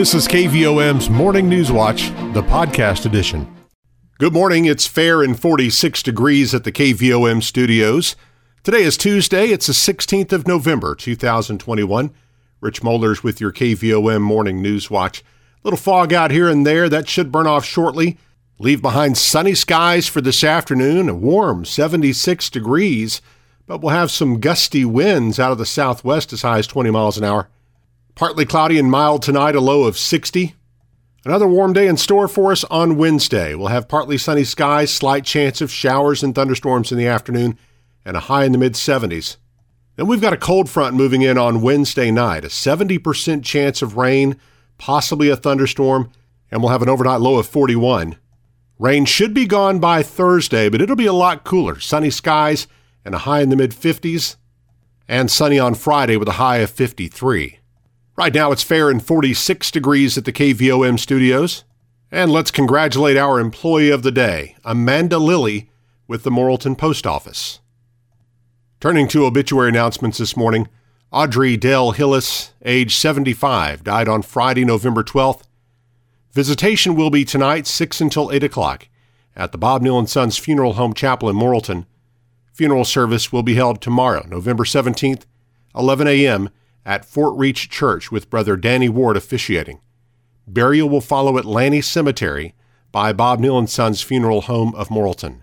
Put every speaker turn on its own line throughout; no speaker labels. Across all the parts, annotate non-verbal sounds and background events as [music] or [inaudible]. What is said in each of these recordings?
This is KVOM's Morning News Watch, the podcast edition. Good morning. It's fair and 46 degrees at the KVOM studios. Today is Tuesday. It's the 16th of November, 2021. Rich Mollers with your KVOM Morning News Watch. Little fog out here and there. That should burn off shortly. Leave behind sunny skies for this afternoon, a warm 76 degrees, but we'll have some gusty winds out of the southwest as high as 20 miles an hour. Partly cloudy and mild tonight, a low of 60. Another warm day in store for us on Wednesday. We'll have partly sunny skies, slight chance of showers and thunderstorms in the afternoon, and a high in the mid 70s. Then we've got a cold front moving in on Wednesday night, a 70% chance of rain, possibly a thunderstorm, and we'll have an overnight low of 41. Rain should be gone by Thursday, but it'll be a lot cooler. Sunny skies and a high in the mid 50s, and sunny on Friday with a high of 53. Right now it's fair and 46 degrees at the KVOM studios. And let's congratulate our employee of the day, Amanda Lilly, with the Morrilton Post Office. Turning to obituary announcements this morning, Audrey Dell Hillis, age 75, died on Friday, November 12th. Visitation will be tonight, 6 until 8 o'clock, at the Bob Neal Sons Funeral Home Chapel in Morrilton. Funeral service will be held tomorrow, November 17th, 11 a.m at Fort Reach Church with Brother Danny Ward officiating. Burial will follow at Lanny Cemetery by Bob Neal and Sons Funeral Home of Morrilton.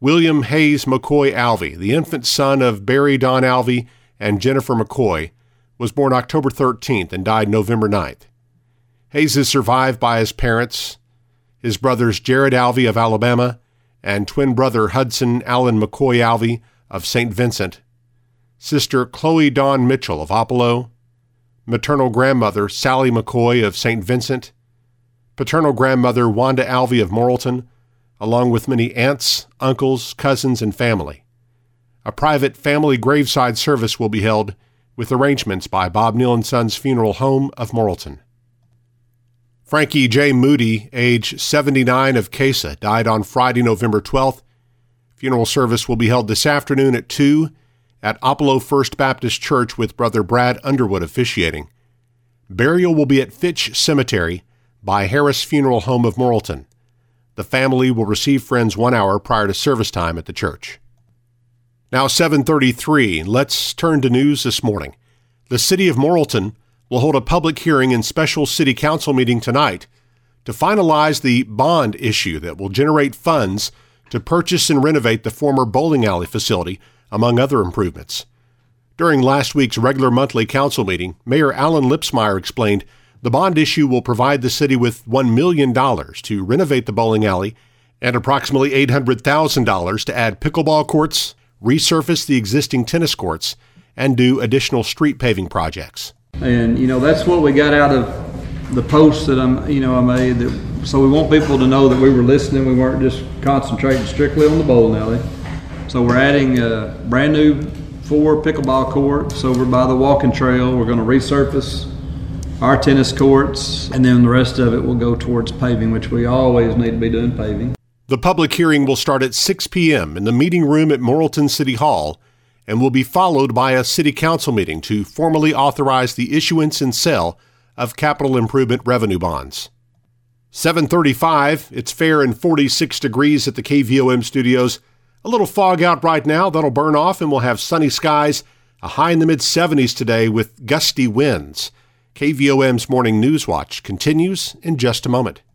William Hayes McCoy Alvey, the infant son of Barry Don Alvey and Jennifer McCoy, was born October 13th and died November 9th. Hayes is survived by his parents, his brothers Jared Alvey of Alabama and twin brother Hudson Allen McCoy Alvey of St. Vincent, Sister Chloe Dawn Mitchell of Oppelo, maternal grandmother Sally McCoy of St. Vincent, paternal grandmother Wanda Alvey of Morrilton, along with many aunts, uncles, cousins, and family. A private family graveside service will be held with arrangements by Bob Neal and Sons Funeral Home of Morrilton. Frankie J. Moody, age 79 of Casa, died on Friday, November 12th. Funeral service will be held this afternoon at 2 at Oppelo First Baptist Church with Brother Brad Underwood officiating. Burial will be at Fitch Cemetery by Harris Funeral Home of Morrilton. The family will receive friends one hour prior to service time at the church. Now 7:33. Let's turn to news this morning. The city of Morrilton will hold a public hearing and special city council meeting tonight to finalize the bond issue that will generate funds to purchase and renovate the former bowling alley facility among other improvements. During last week's regular monthly council meeting, Mayor Alan Lipsmeyer explained the bond issue will provide the city with $1 million to renovate the bowling alley and approximately $800,000 to add pickleball courts, resurface the existing tennis courts, and do additional street paving projects.
And you know that's what we got out of the post that I'm, you know, I made. That, so we want people to know that we were listening. We weren't just concentrating strictly on the bowling alley. So we're adding a brand new four pickleball courts over by the walking trail. We're going to resurface our tennis courts, and then the rest of it will go towards paving, which we always need to be doing paving.
The public hearing will start at 6 p.m. in the meeting room at Morrilton City Hall and will be followed by a city council meeting to formally authorize the issuance and sale of capital improvement revenue bonds. 735, it's fair and 46 degrees at the KVOM studios. A little fog out right now. That'll burn off, and we'll have sunny skies, a high in the mid 70s today with gusty winds. KVOM's Morning News Watch continues in just a moment.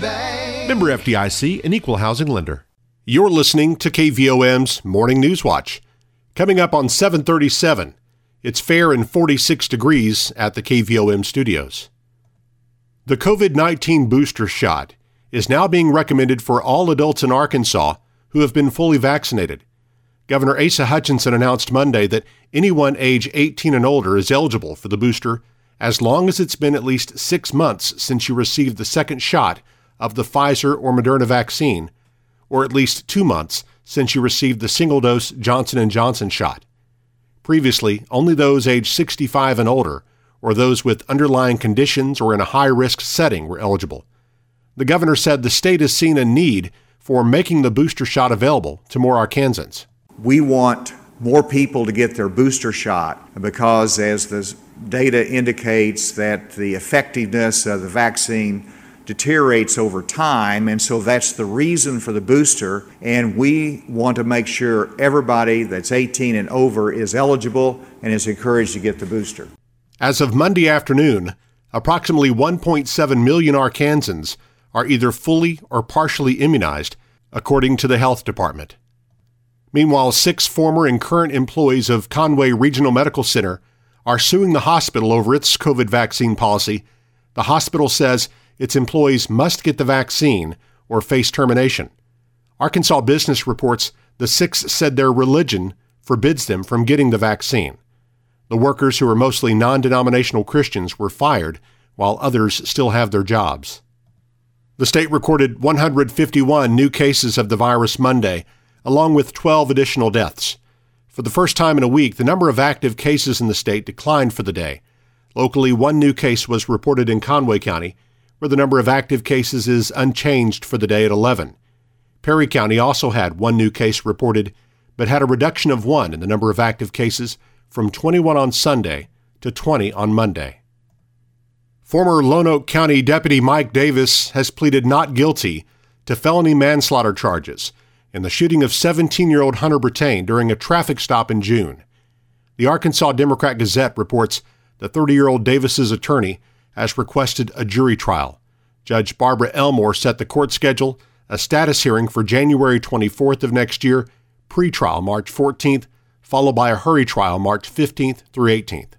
Bank.
Member FDIC, an equal housing lender. You're listening to KVOM's Morning News Watch. Coming up on 737, it's fair and 46 degrees at the KVOM studios. The COVID 19 booster shot is now being recommended for all adults in Arkansas who have been fully vaccinated. Governor Asa Hutchinson announced Monday that anyone age 18 and older is eligible for the booster as long as it's been at least six months since you received the second shot of the Pfizer or Moderna vaccine, or at least two months since you received the single-dose Johnson & Johnson shot. Previously, only those aged 65 and older, or those with underlying conditions or in a high-risk setting were eligible. The governor said the state has seen a need for making the booster shot available to more Arkansans.
We want more people to get their booster shot because, as the data indicates, that the effectiveness of the vaccine deteriorates over time, and so that's the reason for the booster. And we want to make sure everybody that's 18 and over is eligible and is encouraged to get the booster.
As of Monday afternoon, approximately 1.7 million Arkansans are either fully or partially immunized, according to the health department. Meanwhile, six former and current employees of Conway Regional Medical Center are suing the hospital over its COVID vaccine policy. The hospital says its employees must get the vaccine or face termination. Arkansas Business reports the six said their religion forbids them from getting the vaccine. The workers, who are mostly non denominational Christians, were fired, while others still have their jobs. The state recorded 151 new cases of the virus Monday, along with 12 additional deaths. For the first time in a week, the number of active cases in the state declined for the day. Locally, one new case was reported in Conway County, where the number of active cases is unchanged for the day at 11. Perry County also had one new case reported, but had a reduction of one in the number of active cases from 21 on Sunday to 20 on Monday. Former Lonoke County Deputy Mike Davis has pleaded not guilty to felony manslaughter charges in the shooting of 17 year old Hunter Brittain during a traffic stop in June. The Arkansas Democrat Gazette reports the 30 year old Davis's attorney has requested a jury trial. Judge Barbara Elmore set the court schedule a status hearing for January 24th of next year, pre-trial March 14th, followed by a hurry trial March 15th through 18th.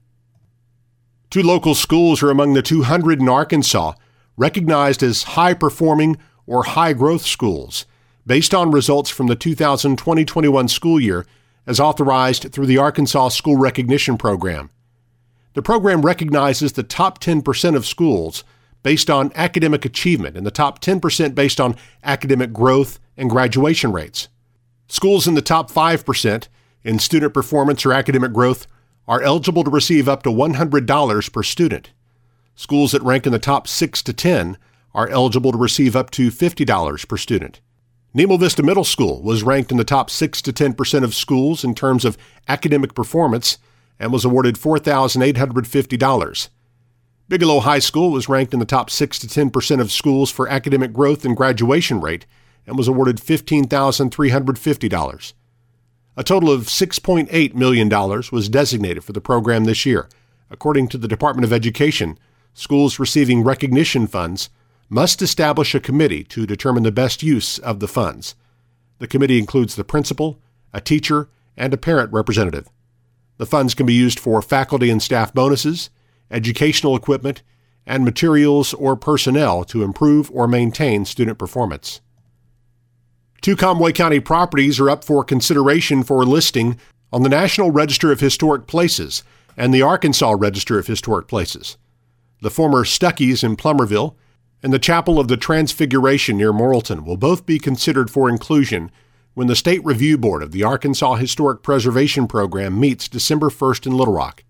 Two local schools are among the 200 in Arkansas recognized as high performing or high growth schools based on results from the 2020 21 school year as authorized through the Arkansas School Recognition Program. The program recognizes the top 10% of schools based on academic achievement and the top 10% based on academic growth and graduation rates. Schools in the top 5% in student performance or academic growth are eligible to receive up to $100 per student. Schools that rank in the top 6 to 10 are eligible to receive up to $50 per student. Nemo Vista Middle School was ranked in the top 6 to 10% of schools in terms of academic performance and was awarded $4,850. Bigelow High School was ranked in the top 6 to 10% of schools for academic growth and graduation rate and was awarded $15,350. A total of $6.8 million was designated for the program this year. According to the Department of Education, schools receiving recognition funds must establish a committee to determine the best use of the funds. The committee includes the principal, a teacher, and a parent representative. The funds can be used for faculty and staff bonuses, educational equipment, and materials or personnel to improve or maintain student performance. Two Conway County properties are up for consideration for listing on the National Register of Historic Places and the Arkansas Register of Historic Places. The former Stuckey's in Plumerville and the Chapel of the Transfiguration near Morrilton will both be considered for inclusion when the State Review Board of the Arkansas Historic Preservation Program meets December 1st in Little Rock.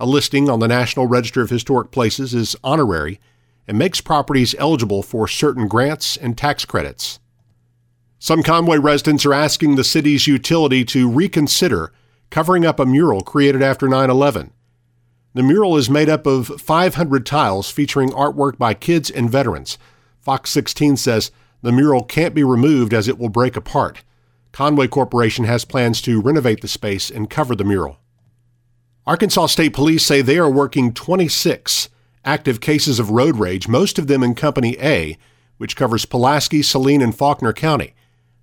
A listing on the National Register of Historic Places is honorary and makes properties eligible for certain grants and tax credits. Some Conway residents are asking the city's utility to reconsider covering up a mural created after 9 11. The mural is made up of 500 tiles featuring artwork by kids and veterans. Fox 16 says the mural can't be removed as it will break apart. Conway Corporation has plans to renovate the space and cover the mural. Arkansas State Police say they are working 26 active cases of road rage, most of them in Company A, which covers Pulaski, Saline, and Faulkner County.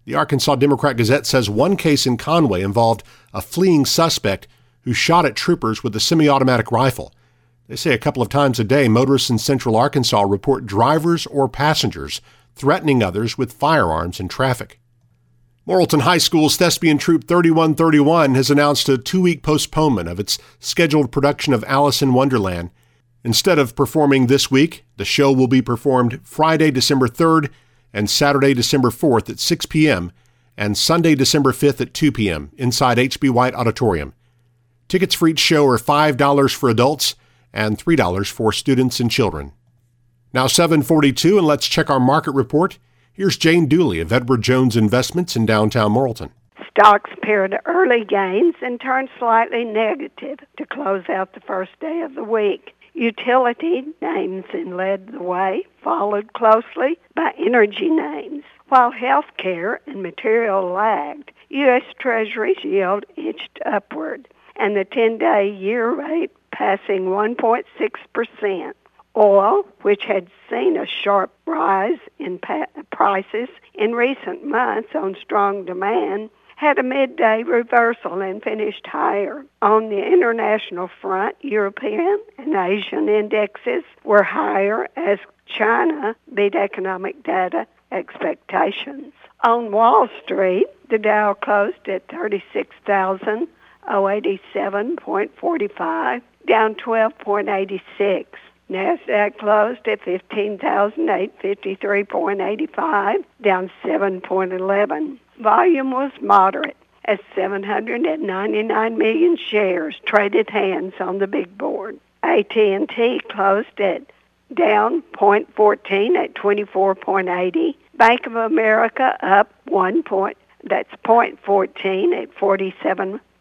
The Arkansas Democrat Gazette says one case in Conway involved a fleeing suspect who shot at troopers with a semi automatic rifle. They say a couple of times a day, motorists in central Arkansas report drivers or passengers threatening others with firearms in traffic. Morrilton High School's Thespian Troupe 3131 has announced a two week postponement of its scheduled production of Alice in Wonderland. Instead of performing this week, the show will be performed Friday, December 3rd and Saturday, December 4th at 6 p.m. and Sunday, December 5th at 2 p.m. inside H.B. White Auditorium. Tickets for each show are $5 for adults and $3 for students and children. Now 742 and let's check our market report. Here's Jane Dooley of Edward Jones Investments in downtown Morrilton.
Stocks paired early gains and turned slightly negative to close out the first day of the week. Utility names led the way, followed closely by energy names. While healthcare and material lagged, U.S. Treasuries yield inched upward, and the 10-day year rate passing 1.6%. Oil, which had seen a sharp rise in pa- prices in recent months on strong demand, had a midday reversal and finished higher. On the international front, European and Asian indexes were higher as China beat economic data expectations. On Wall Street, the Dow closed at 36,087.45, down 12.86. NASDAQ closed at 15,853.85, down 7.11 volume was moderate as 799 million shares traded hands on the big board. AT&T closed at down 0.14 at 24.80. Bank of America up 1 point, that's 0.14 at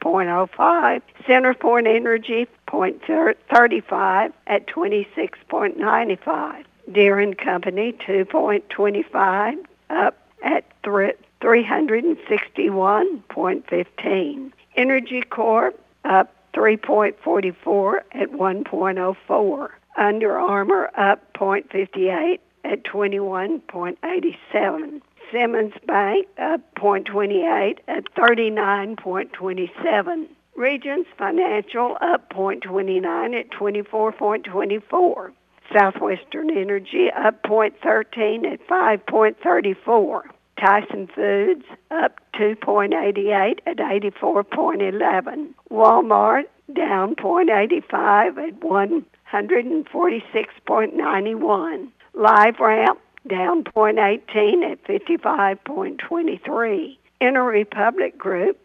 47.05. CenterPoint Energy 0.35 at 26.95. Deere & Company 2.25 up at 361.15. Entergy Corp up 3.44 at 1.04. Under Armour up 0.58 at 21.87. Simmons Bank uh, up 0.28 at 39.27. Regions Financial uh, up 0.29 at 24.24. Southwestern Energy uh, up 0.13 at 5.34. Tyson Foods up 2.88 at 84.11. Walmart down 0.85 at 146.91. LiveRamp down 0.18 at 55.23. Interpublic Group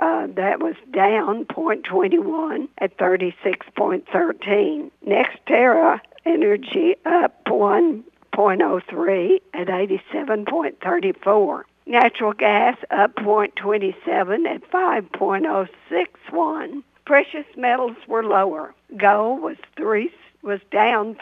uh, that was down 0.21 at 36.13. NextEra Energy up 1 0.03 at 87.34. Natural gas up 0.27 at 5.061. Precious metals were lower. Gold was three was down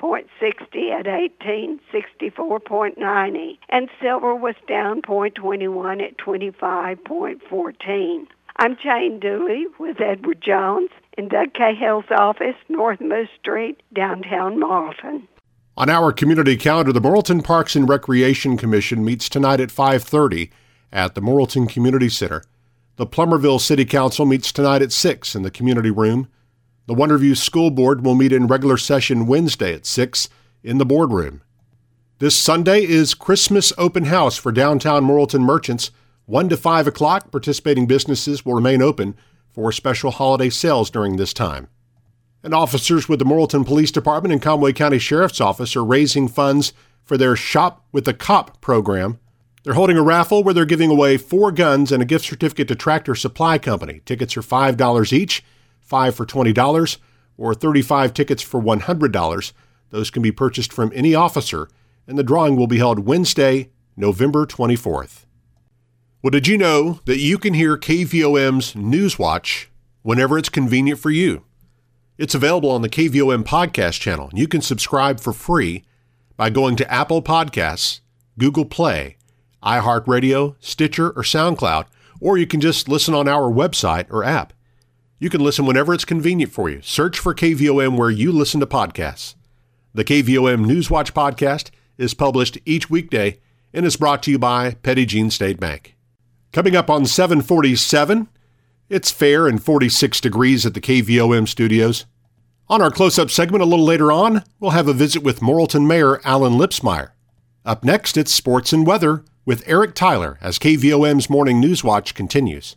3.60 at 1864.90 and silver was down 0.21 at 25.14. I'm Jane Dooley with Edward Jones in Doug Cahill's office, North Moose Street, downtown Morrilton.
On our community calendar, the Morrilton Parks and Recreation Commission meets tonight at 5:30 at the Morrilton Community Center. The Plumerville City Council meets tonight at 6 in the community room. The Wonderview School Board will meet in regular session Wednesday at 6 in the boardroom. This Sunday is Christmas open house for downtown Morrilton merchants. 1 to 5 o'clock, participating businesses will remain open for special holiday sales during this time and officers with the Morrilton Police Department and Conway County Sheriff's Office are raising funds for their Shop with the Cop program. They're holding a raffle where they're giving away four guns and a gift certificate to Tractor Supply Company. Tickets are $5 each, 5 for $20, or 35 tickets for $100. Those can be purchased from any officer, and the drawing will be held Wednesday, November 24th. Well, did you know that you can hear KVOM's Newswatch whenever it's convenient for you? It's available on the KVOM podcast channel. and You can subscribe for free by going to Apple Podcasts, Google Play, iHeartRadio, Stitcher, or SoundCloud, or you can just listen on our website or app. You can listen whenever it's convenient for you. Search for KVOM where you listen to podcasts. The KVOM Newswatch podcast is published each weekday and is brought to you by Petit Jean State Bank. Coming up on 747, it's fair and 46 degrees at the KVOM studios. On our close up segment a little later on, we'll have a visit with Morrilton Mayor Alan Lipsmeyer. Up next, it's sports and weather with Eric Tyler as KVOM's Morning News Watch continues.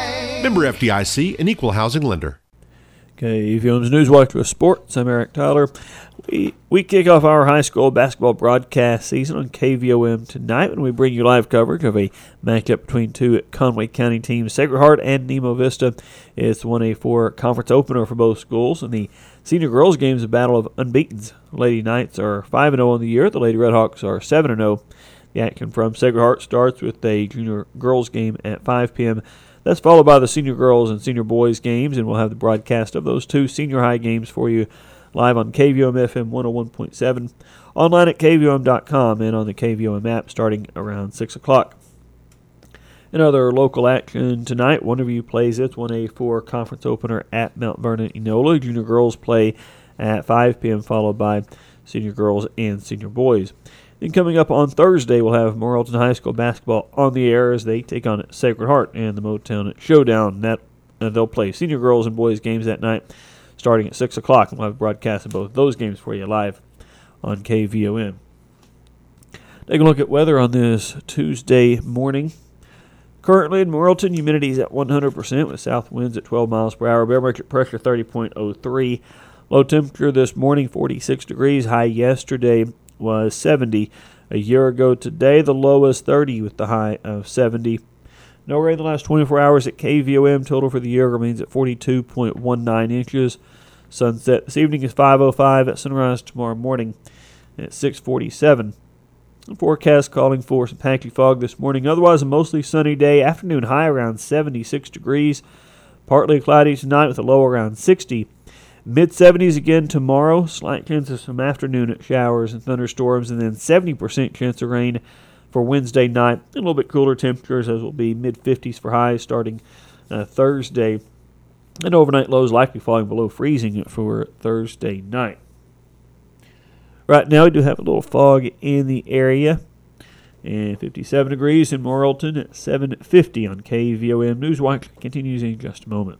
Member FDIC, an equal housing lender.
KVOM's News Watch with Sports. I'm Eric Tyler. We, we kick off our high school basketball broadcast season on KVOM tonight when we bring you live coverage of a matchup between two Conway County teams, Sacred Heart and Nemo Vista. It's 1A4 conference opener for both schools, and the senior girls game is a battle of unbeatens. Lady Knights are 5 0 on the year, the Lady Redhawks are 7 0. The action from Sacred Heart starts with a junior girls game at 5 p.m. That's followed by the senior girls and senior boys games, and we'll have the broadcast of those two senior high games for you live on KVOM FM 101.7, online at KVOM.com, and on the KVOM app starting around 6 o'clock. Another local action tonight. Wonderview plays its 1A4 conference opener at Mount Vernon Enola. Junior girls play at 5 p.m., followed by senior girls and senior boys. Then coming up on Thursday, we'll have Morrilton High School basketball on the air as they take on Sacred Heart and the Motown Showdown. That uh, they'll play senior girls and boys games that night, starting at six o'clock. We'll have a broadcast of both those games for you live on KVOM. Take a look at weather on this Tuesday morning. Currently in Morrilton, humidity is at 100% with south winds at 12 miles per hour. Barometric pressure 30.03. Low temperature this morning 46 degrees. High yesterday was 70. A year ago today, the low was 30 with the high of 70. No rain the last 24 hours at KVOM. Total for the year remains at 42.19 inches. Sunset this evening is 5:05. At sunrise tomorrow morning at 6:47. The forecast calling for some patchy fog this morning. Otherwise, a mostly sunny day. Afternoon high around 76 degrees. Partly cloudy tonight with a low around 60. Mid 70s again tomorrow. Slight chance of some afternoon showers and thunderstorms, and then 70% chance of rain for Wednesday night. A little bit cooler temperatures, as will be mid 50s for highs starting uh, Thursday. And overnight lows likely falling below freezing for Thursday night. Right now, we do have a little fog in the area. And 57 degrees in Morrilton at 750 on KVOM. Newswatch continues in just a moment.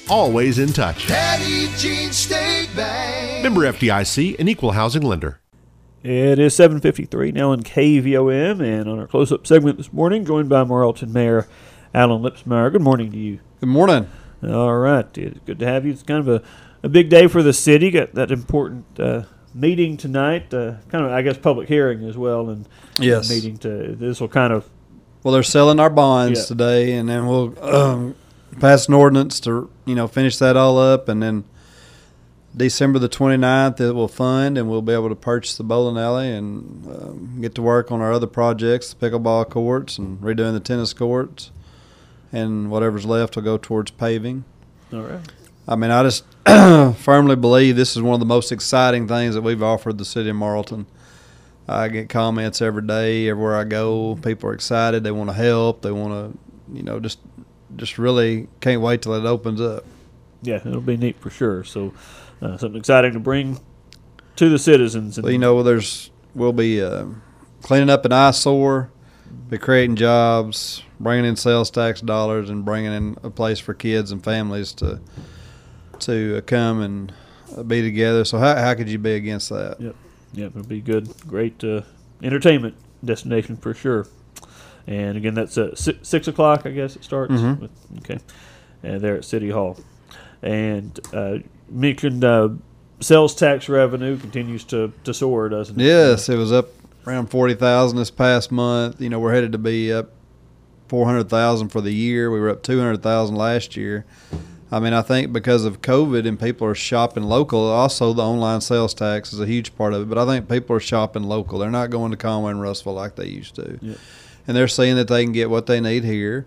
always in touch.
Petit Jean State Bank.
Member FDIC, an equal housing lender.
It is 7:53 now in KVOM, and on our close-up segment this morning, joined by Morrilton Mayor Alan Lipsmeyer. Good morning to you.
Good morning.
All right, it's good to have you. It's kind of a, a big day for the city. Got that important uh, meeting tonight, uh, kind of I guess public hearing as well, and
Yes.
meeting to this will kind of
Well, they're selling our bonds
Yeah.
today, and then we'll um, pass an ordinance to you know finish that all up, and then December the 29th it will fund, and we'll be able to purchase the bowling alley and um, get to work on our other projects, the pickleball courts, and redoing the tennis courts, and whatever's left will go towards paving.
all right.
I mean, I just [clears throat] firmly believe this is one of the most exciting things that we've offered the city of Morrilton. I get comments every day, everywhere I go. People are excited. They want to help. They want to, you know, just just really can't wait till it opens up.
Yeah, it'll be neat for sure. So uh, something exciting to bring to the citizens. And
Well, you know, there's we'll be uh, cleaning up an eyesore, be creating jobs, bringing in sales tax dollars, and bringing in a place for kids and families to to uh, come and uh, be together. So how how could you be against that?
Yep. yep, it'll be good. Great uh, entertainment destination for sure. And again, that's uh, six, six o'clock, I guess it starts.
Mhm.
With, okay, and there at City Hall. And uh, mentioned uh, sales tax revenue continues to, to soar, doesn't it?
Yes, it was up around forty thousand this past month. You know, we're headed to be up four hundred thousand for the year. We were up two hundred thousand last year. I mean, I think because of COVID and people are shopping local, also the online sales tax is a huge part of it. But I think people are shopping local. They're not going to Conway and Russellville like they used to.
Yeah.
And they're seeing that they can get what they need here.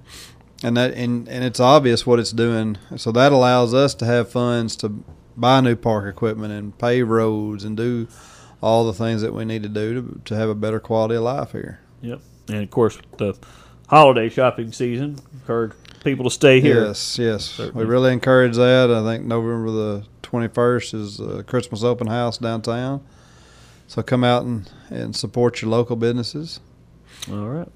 And that and, and it's obvious what it's doing. So that allows us to have funds to buy new park equipment and pave roads and do all the things that we need to do to, to have a better quality of life here.
Yep. And of course, the holiday shopping season encourage people to stay here.
Yes, yes.
Certainly.
We really encourage that. I think November the 21st is a Christmas open house downtown. So come out and, and support your local businesses.
All right.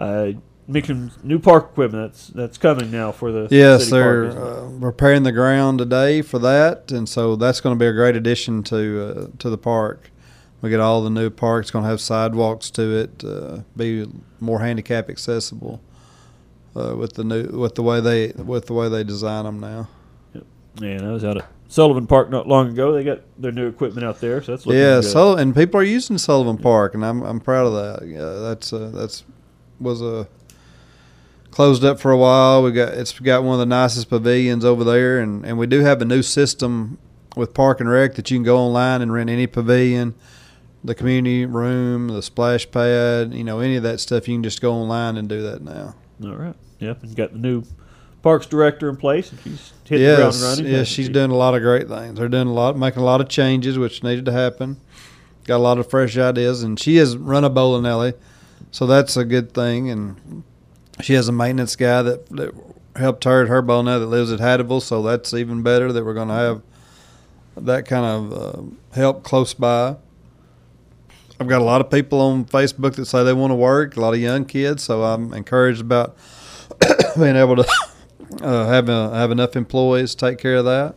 Uh, mentioned new park equipment. That's that's coming now for the
Yes,
city
they're
park,
uh, repairing the ground today for that, and so that's going to be a great addition to uh, to the park. We get all the new parks going to have sidewalks to it, uh, be more handicap accessible uh, with the new with the way they with the way they design them now.
Yeah, I was out at Sullivan Park not long ago. They got their new equipment out there, so that's looking
Yeah, so and people are using Sullivan Park, and I'm I'm proud of that. Yeah, that's uh, that's was a closed up for a while. We got it's got one of the nicest pavilions over there, and and we do have a new system with Park and Rec that you can go online and rent any pavilion, the community room, the splash pad, you know, any of that stuff. You can just go online and do that now.
All right. Yep, and got the new parks director in place, and she's hit the ground running.
yes, she's
she?
doing a lot of great things. They're doing a lot, making a lot of changes, which needed to happen. Got a lot of fresh ideas, and she has run a bowling alley, so that's a good thing. And she has a maintenance guy that, that helped her at her bowling now that lives at Hattieville, so that's even better that we're going to have that kind of uh, help close by. I've got a lot of people on Facebook that say they want to work, a lot of young kids, so I'm encouraged about [coughs] being able to [coughs] uh, have uh, have enough employees to take care of that.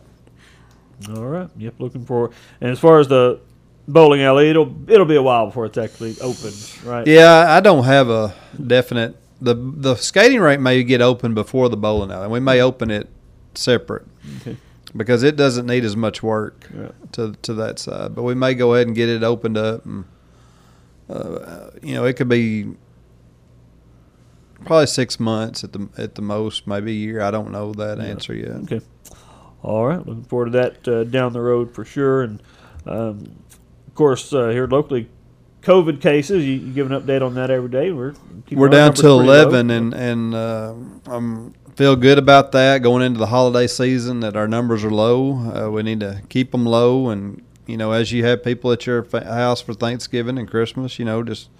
All right. Yep, looking forward. And as far as the bowling alley, it'll it'll be a while before it's actually open, right?
Yeah, I don't have a definite. the The skating rink may get open before the bowling alley. And we may open it separate
Okay.
because it doesn't need as much work
Yeah.
to to that side. But we may go ahead and get it opened up, and uh, you know, it could be probably six months at the at the most, maybe a year. I don't know that
Yeah.
answer yet.
Okay. All right. Looking forward to that uh, down the road for sure. And um, of course, uh, here locally, COVID cases. You, you give an update on that every day. We're
We're down to
pretty low.
eleven, and and uh, I'm feel good about that going into the holiday season. That our numbers are low. Uh, we need to keep them low, and you know, as you have people at your fa- house for Thanksgiving and Christmas, you know, just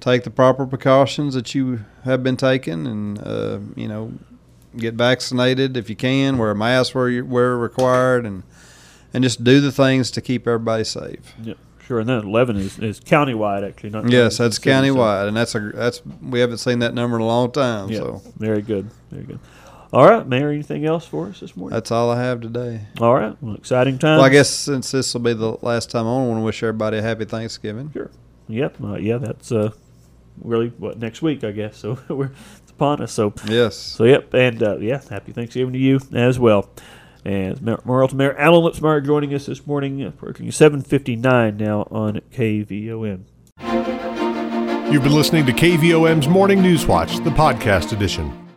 take the proper precautions that you have been taking, and uh, you know, get vaccinated if you can. Wear a mask where you where required, and and just do the things to keep everybody safe.
Yeah, sure. And then eleven is, is countywide actually. Not
Yes, that's
city, so-
and that's a that's we haven't seen that number in a long time. So
very good, very good. All right, Mayor. Anything else for us this morning?
that's all I have today.
All right. Well, exciting time.
Well, I guess since this will be the last time on, I want to wish everybody a happy Thanksgiving.
Sure. Yep. Uh, yeah. That's uh, really what next week, I guess. [laughs] So we're it's upon us. So
Yes.
so yep. And uh, yeah, happy Thanksgiving to you as well. And Morrilton Mayor Alan Lipsmeyer joining us this morning, uh, seven fifty nine now on KVOM.
You've been listening to KVOM's Morning News Watch, the podcast edition.